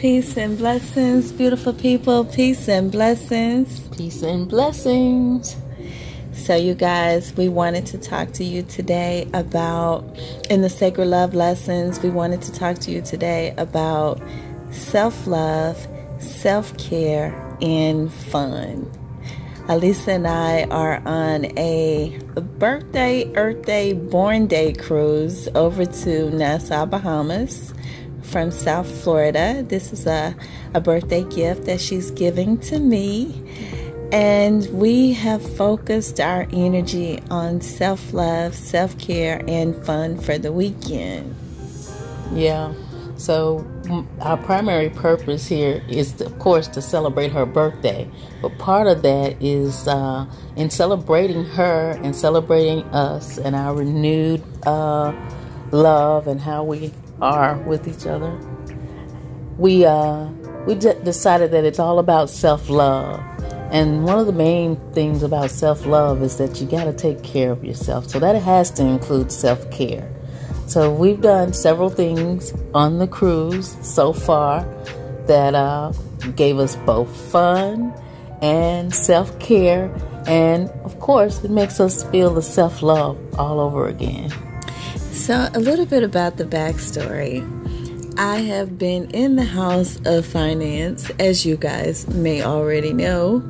Peace and blessings, beautiful people. Peace and blessings. Peace and blessings. So, you guys, we wanted to talk to you today about, in the Sacred Love Lessons, we wanted to talk to you today about self love, self care, and fun. Alisa and I are on a birthday, Earth Day, Born Day cruise over to Nassau, Bahamas from South Florida. This is a, a birthday gift that she's giving to me. And we have focused our energy on self love, self care, and fun for the weekend. Yeah. So, our primary purpose here is, of course, to celebrate her birthday. But part of that is uh, in celebrating her and celebrating us and our renewed uh, love and how we are with each other. We uh, we decided that it's all about self love, and one of the main things about self love is that you got to take care of yourself. So that has to include self care. So we've done several things on the cruise so far that uh, gave us both fun and self care, and of course, it makes us feel the self love all over again. So, a little bit about the backstory. I have been in the house of finance, as you guys may already know,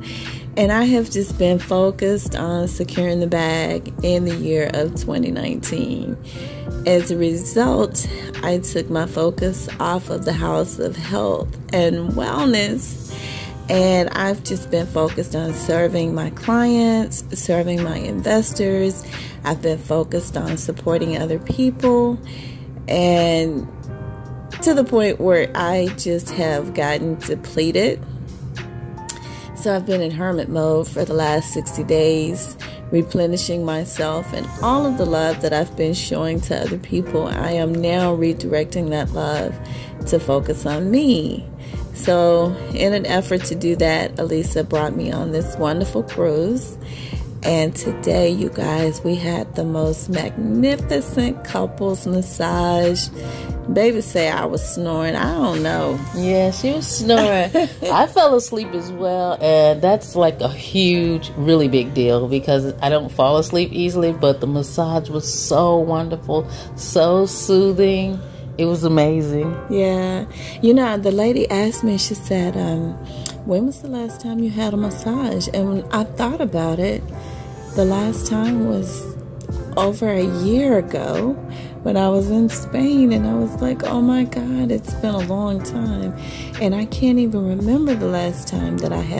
and I have just been focused on securing the bag in the year of 2019. As a result, I took my focus off of the house of health and wellness and I've just been focused on serving my clients, serving my investors. I've been focused on supporting other people, and to the point where I just have gotten depleted. So I've been in hermit mode for the last 60 days, replenishing myself and all of the love that I've been showing to other people. I am now redirecting that love to focus on me. So, in an effort to do that, Alisa brought me on this wonderful cruise. And today, you guys, we had the most magnificent couples massage. Baby say I was snoring. I don't know. Yeah, she was snoring. I fell asleep as well, and that's like a huge, really big deal because I don't fall asleep easily. But the massage was so wonderful, so soothing it was amazing. Yeah. You know, the lady asked me, she said, um, when was the last time you had a massage? And when I thought about it, the last time was over a year ago when I was in Spain and I was like, oh my God, it's been a long time. And I can't even remember the last time that I had